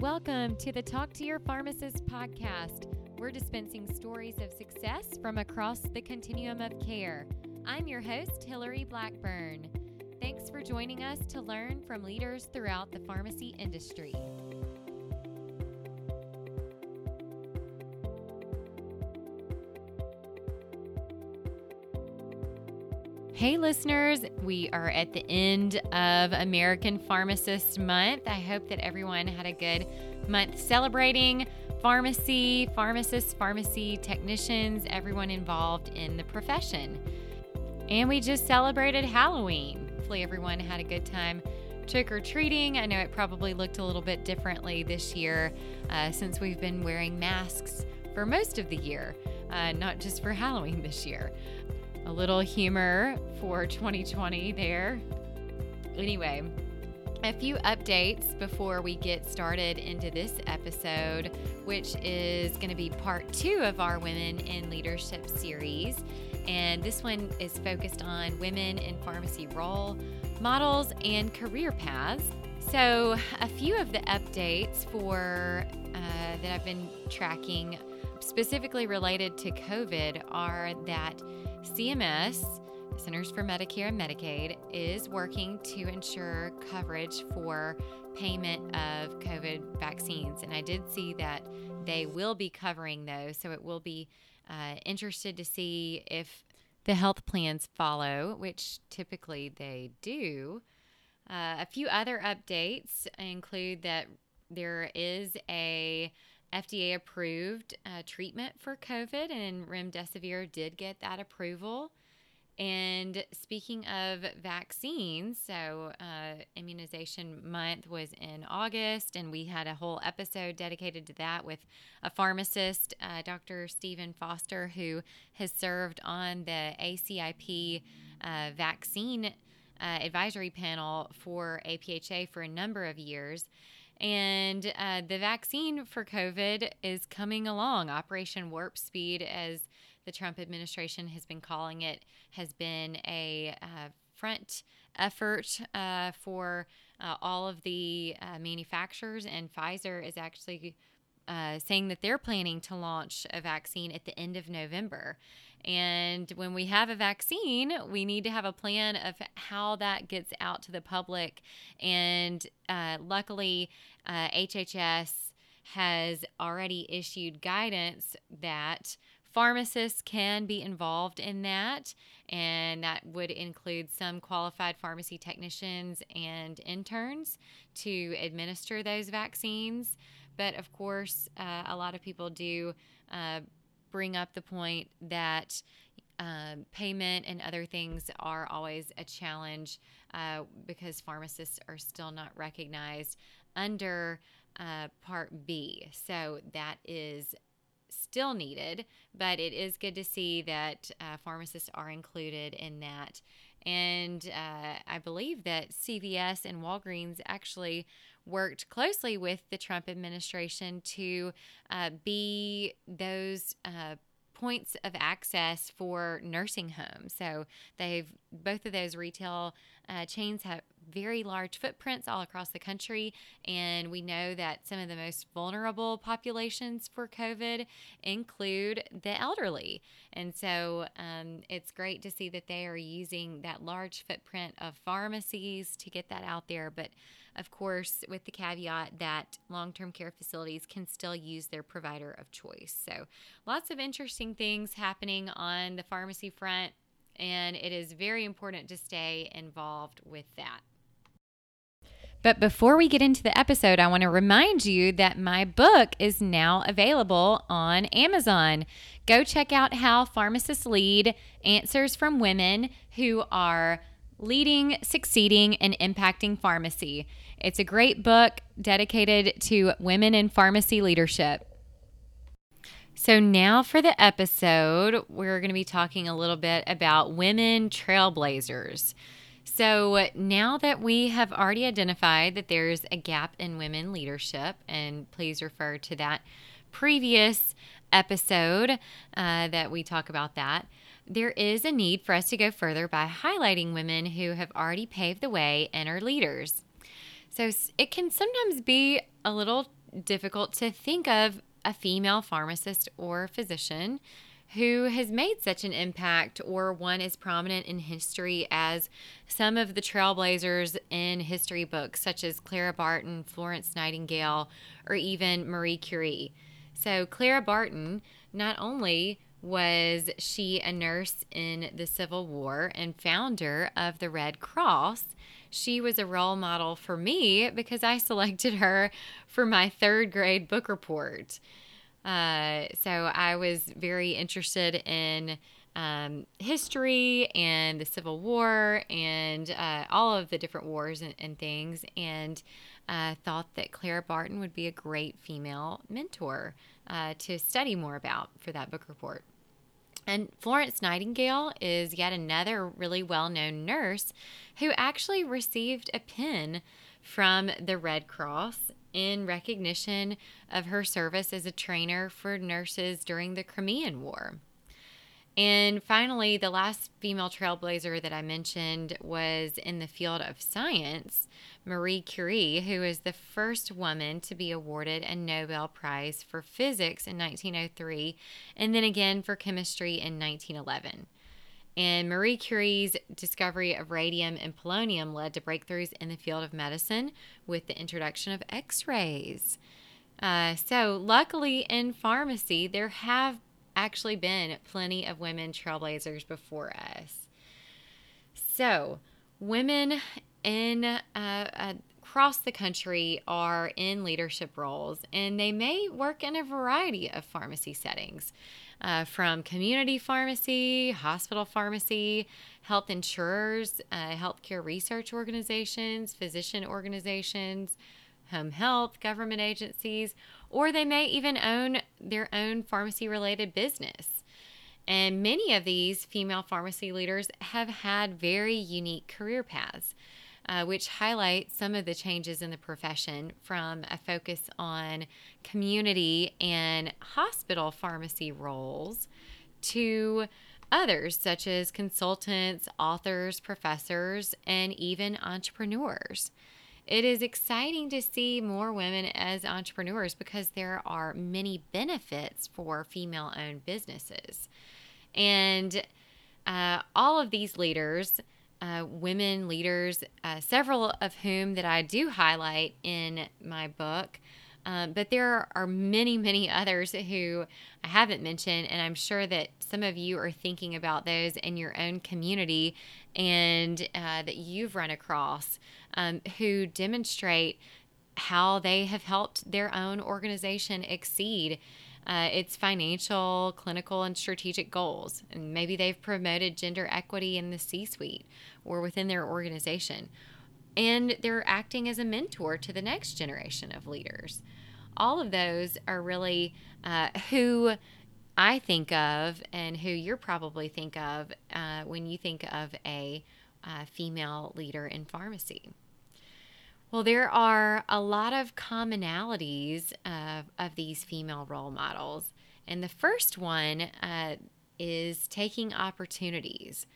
Welcome to the Talk to Your Pharmacist podcast. We're dispensing stories of success from across the continuum of care. I'm your host, Hillary Blackburn. Thanks for joining us to learn from leaders throughout the pharmacy industry. Hey, listeners, we are at the end of American Pharmacist Month. I hope that everyone had a good month celebrating pharmacy, pharmacists, pharmacy technicians, everyone involved in the profession. And we just celebrated Halloween. Hopefully, everyone had a good time trick or treating. I know it probably looked a little bit differently this year uh, since we've been wearing masks for most of the year, uh, not just for Halloween this year a little humor for 2020 there. Anyway, a few updates before we get started into this episode, which is going to be part two of our Women in Leadership series. And this one is focused on women in pharmacy role models and career paths. So, a few of the updates for uh, that I've been tracking, specifically related to COVID, are that CMS, Centers for Medicare and Medicaid, is working to ensure coverage for payment of COVID vaccines. And I did see that they will be covering those. So it will be uh, interested to see if the health plans follow, which typically they do. Uh, a few other updates include that there is a FDA approved uh, treatment for COVID, and remdesivir did get that approval. And speaking of vaccines, so uh, immunization month was in August, and we had a whole episode dedicated to that with a pharmacist, uh, Dr. Stephen Foster, who has served on the ACIP uh, vaccine uh, advisory panel for APHA for a number of years. And uh, the vaccine for COVID is coming along. Operation Warp Speed, as the Trump administration has been calling it, has been a uh, front effort uh, for uh, all of the uh, manufacturers, and Pfizer is actually uh, saying that they're planning to launch a vaccine at the end of November. And when we have a vaccine, we need to have a plan of how that gets out to the public. And uh, luckily, uh, HHS has already issued guidance that pharmacists can be involved in that, and that would include some qualified pharmacy technicians and interns to administer those vaccines. But of course, uh, a lot of people do uh, bring up the point that um, payment and other things are always a challenge uh, because pharmacists are still not recognized under uh, Part B. So that is still needed, but it is good to see that uh, pharmacists are included in that. And uh, I believe that CVS and Walgreens actually worked closely with the Trump administration to uh, be those uh, points of access for nursing homes. So they've both of those retail uh, chains have very large footprints all across the country, and we know that some of the most vulnerable populations for COVID include the elderly. And so um, it's great to see that they are using that large footprint of pharmacies to get that out there, but of course, with the caveat that long term care facilities can still use their provider of choice. So, lots of interesting things happening on the pharmacy front, and it is very important to stay involved with that. But before we get into the episode, I want to remind you that my book is now available on Amazon. Go check out How Pharmacists Lead Answers from Women Who Are Leading, Succeeding, and Impacting Pharmacy. It's a great book dedicated to women in pharmacy leadership. So, now for the episode, we're going to be talking a little bit about women trailblazers. So, now that we have already identified that there's a gap in women leadership, and please refer to that previous episode uh, that we talk about that there is a need for us to go further by highlighting women who have already paved the way and are leaders. So it can sometimes be a little difficult to think of a female pharmacist or physician who has made such an impact or one as prominent in history as some of the trailblazers in history books, such as Clara Barton, Florence Nightingale, or even Marie Curie. So, Clara Barton not only was she a nurse in the Civil War and founder of the Red Cross, she was a role model for me because I selected her for my third grade book report. Uh, so I was very interested in um, history and the Civil War and uh, all of the different wars and, and things, and uh, thought that Clara Barton would be a great female mentor uh, to study more about for that book report. And Florence Nightingale is yet another really well known nurse who actually received a pin from the Red Cross in recognition of her service as a trainer for nurses during the Crimean War. And finally, the last female trailblazer that I mentioned was in the field of science, Marie Curie, who is the first woman to be awarded a Nobel Prize for Physics in 1903 and then again for chemistry in 1911. And Marie Curie's discovery of radium and polonium led to breakthroughs in the field of medicine with the introduction of x rays. Uh, so, luckily in pharmacy, there have actually been plenty of women trailblazers before us. So, women in uh, uh, across the country are in leadership roles, and they may work in a variety of pharmacy settings uh, from community pharmacy, hospital pharmacy, health insurers, uh, healthcare research organizations, physician organizations, home health, government agencies, or they may even own their own pharmacy related business. And many of these female pharmacy leaders have had very unique career paths uh, which highlight some of the changes in the profession from a focus on community and hospital pharmacy roles to others, such as consultants, authors, professors, and even entrepreneurs. It is exciting to see more women as entrepreneurs because there are many benefits for female owned businesses. And uh, all of these leaders uh, women leaders, uh, several of whom that I do highlight in my book. Um, but there are many, many others who I haven't mentioned, and I'm sure that some of you are thinking about those in your own community and uh, that you've run across um, who demonstrate how they have helped their own organization exceed uh, its financial, clinical, and strategic goals. And maybe they've promoted gender equity in the C suite or within their organization. And they're acting as a mentor to the next generation of leaders. All of those are really uh, who I think of and who you're probably think of uh, when you think of a uh, female leader in pharmacy. Well, there are a lot of commonalities of, of these female role models. And the first one uh, is taking opportunities.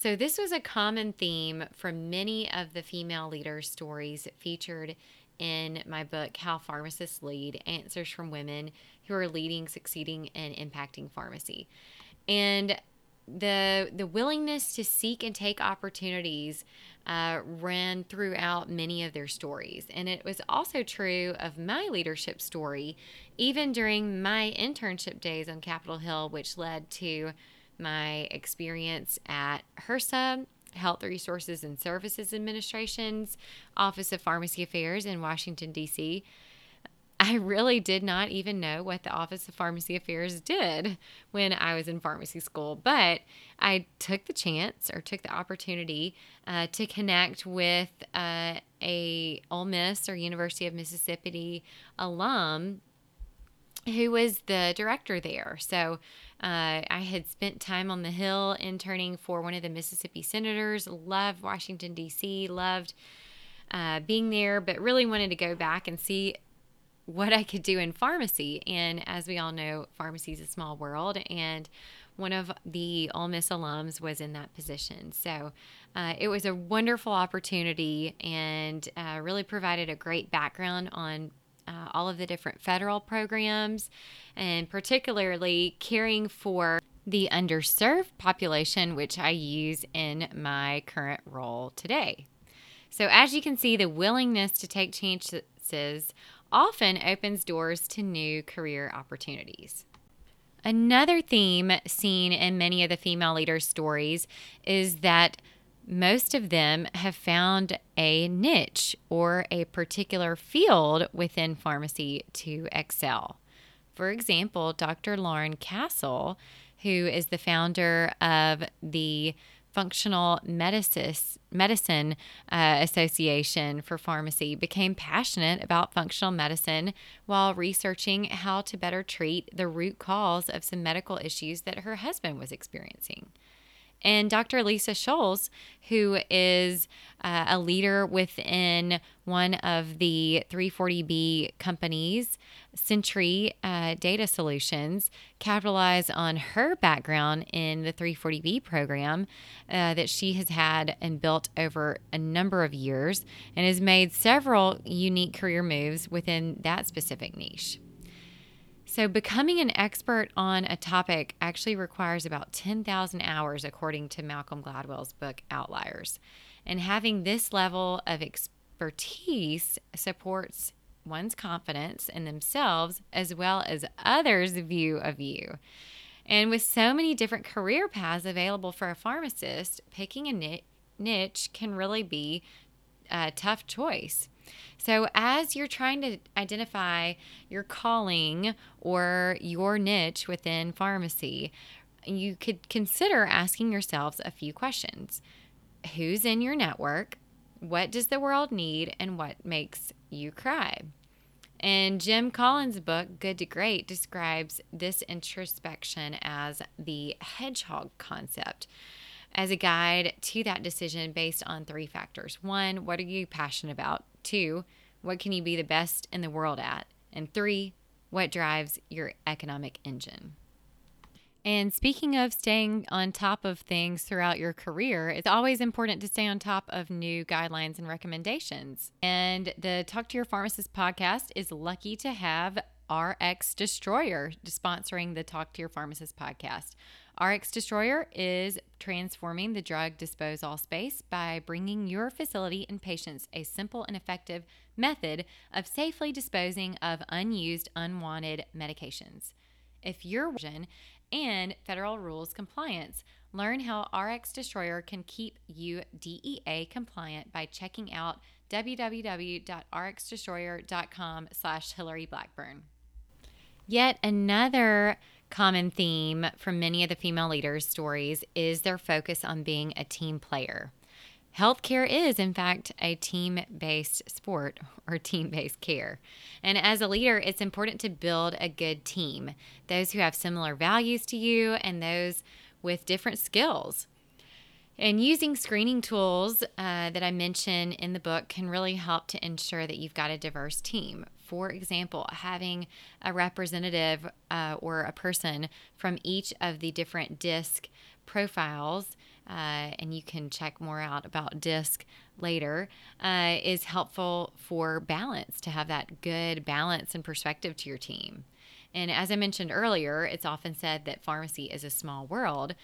So, this was a common theme from many of the female leaders' stories featured in my book, How Pharmacists Lead Answers from Women Who Are Leading, Succeeding, and Impacting Pharmacy. And the the willingness to seek and take opportunities uh, ran throughout many of their stories, and it was also true of my leadership story, even during my internship days on Capitol Hill, which led to my experience at HRSA. Health Resources and Services Administration's Office of Pharmacy Affairs in Washington, D.C., I really did not even know what the Office of Pharmacy Affairs did when I was in pharmacy school, but I took the chance or took the opportunity uh, to connect with uh, a Ole Miss or University of Mississippi alum who was the director there. So uh, I had spent time on the Hill interning for one of the Mississippi senators, loved Washington, D.C., loved uh, being there, but really wanted to go back and see what I could do in pharmacy. And as we all know, pharmacy is a small world, and one of the Ole Miss alums was in that position. So uh, it was a wonderful opportunity and uh, really provided a great background on uh, all of the different federal programs, and particularly caring for the underserved population, which I use in my current role today. So, as you can see, the willingness to take chances often opens doors to new career opportunities. Another theme seen in many of the female leaders' stories is that most of them have found a niche or a particular field within pharmacy to excel. For example, Dr. Lauren Castle, who is the founder of the Functional Medicine uh, Association for Pharmacy, became passionate about functional medicine while researching how to better treat the root cause of some medical issues that her husband was experiencing. And Dr. Lisa Scholes, who is uh, a leader within one of the 340B companies, Sentry uh, Data Solutions, capitalized on her background in the 340B program uh, that she has had and built over a number of years and has made several unique career moves within that specific niche. So, becoming an expert on a topic actually requires about 10,000 hours, according to Malcolm Gladwell's book Outliers. And having this level of expertise supports one's confidence in themselves as well as others' view of you. And with so many different career paths available for a pharmacist, picking a niche can really be a tough choice. So, as you're trying to identify your calling or your niche within pharmacy, you could consider asking yourselves a few questions Who's in your network? What does the world need? And what makes you cry? And Jim Collins' book, Good to Great, describes this introspection as the hedgehog concept as a guide to that decision based on three factors. One, what are you passionate about? Two, what can you be the best in the world at? And three, what drives your economic engine? And speaking of staying on top of things throughout your career, it's always important to stay on top of new guidelines and recommendations. And the Talk to Your Pharmacist podcast is lucky to have RX Destroyer sponsoring the Talk to Your Pharmacist podcast. RX Destroyer is transforming the drug disposal space by bringing your facility and patients a simple and effective method of safely disposing of unused, unwanted medications. If you're and federal rules compliance, learn how RX Destroyer can keep you DEA compliant by checking out www.rxdestroyer.com slash Hillary Blackburn. Yet another common theme from many of the female leaders' stories is their focus on being a team player. Healthcare is, in fact, a team based sport or team based care. And as a leader, it's important to build a good team those who have similar values to you and those with different skills. And using screening tools uh, that I mention in the book can really help to ensure that you've got a diverse team. For example, having a representative uh, or a person from each of the different DISC profiles, uh, and you can check more out about DISC later, uh, is helpful for balance to have that good balance and perspective to your team. And as I mentioned earlier, it's often said that pharmacy is a small world.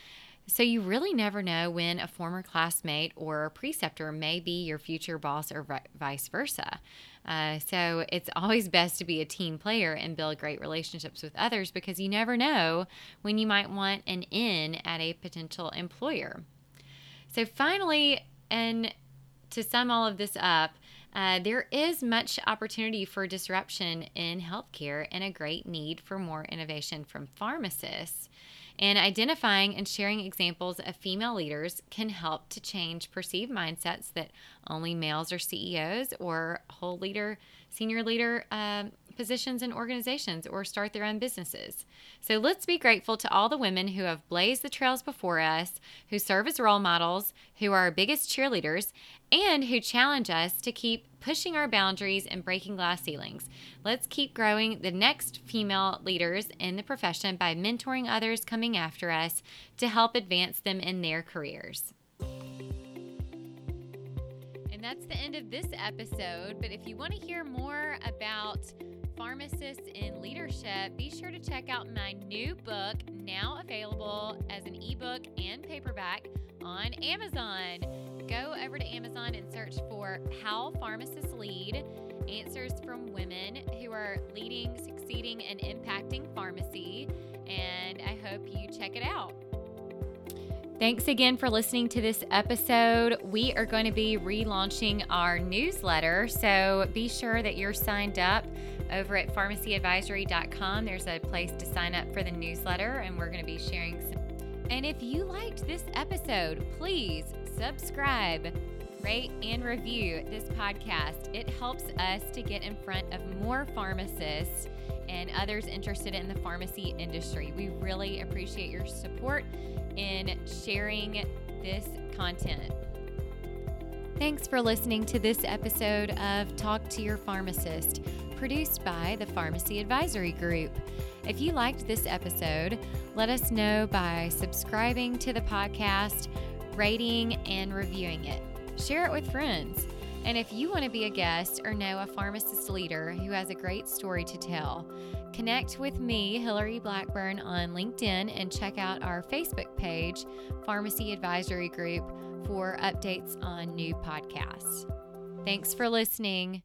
So you really never know when a former classmate or preceptor may be your future boss or vice versa. Uh, so it's always best to be a team player and build great relationships with others because you never know when you might want an in at a potential employer. So finally, and to sum all of this up, uh, there is much opportunity for disruption in healthcare and a great need for more innovation from pharmacists. And identifying and sharing examples of female leaders can help to change perceived mindsets that only males are CEOs or whole leader, senior leader um, positions in organizations or start their own businesses. So let's be grateful to all the women who have blazed the trails before us, who serve as role models, who are our biggest cheerleaders, and who challenge us to keep pushing our boundaries and breaking glass ceilings. Let's keep growing the next female leaders in the profession by mentoring others coming after us to help advance them in their careers. And that's the end of this episode. But if you want to hear more about pharmacists in leadership, be sure to check out my new book, now available as an ebook and paperback on Amazon. Go over to Amazon and search for How Pharmacists Lead Answers from Women Who Are Leading, Succeeding, and Impacting Pharmacy. And I hope you check it out. Thanks again for listening to this episode. We are going to be relaunching our newsletter, so be sure that you're signed up over at pharmacyadvisory.com. There's a place to sign up for the newsletter, and we're going to be sharing some. And if you liked this episode, please subscribe, rate, and review this podcast. It helps us to get in front of more pharmacists and others interested in the pharmacy industry. We really appreciate your support in sharing this content. Thanks for listening to this episode of Talk to Your Pharmacist, produced by the Pharmacy Advisory Group. If you liked this episode, let us know by subscribing to the podcast, rating, and reviewing it. Share it with friends. And if you want to be a guest or know a pharmacist leader who has a great story to tell, connect with me, Hillary Blackburn, on LinkedIn and check out our Facebook page, Pharmacy Advisory Group, for updates on new podcasts. Thanks for listening.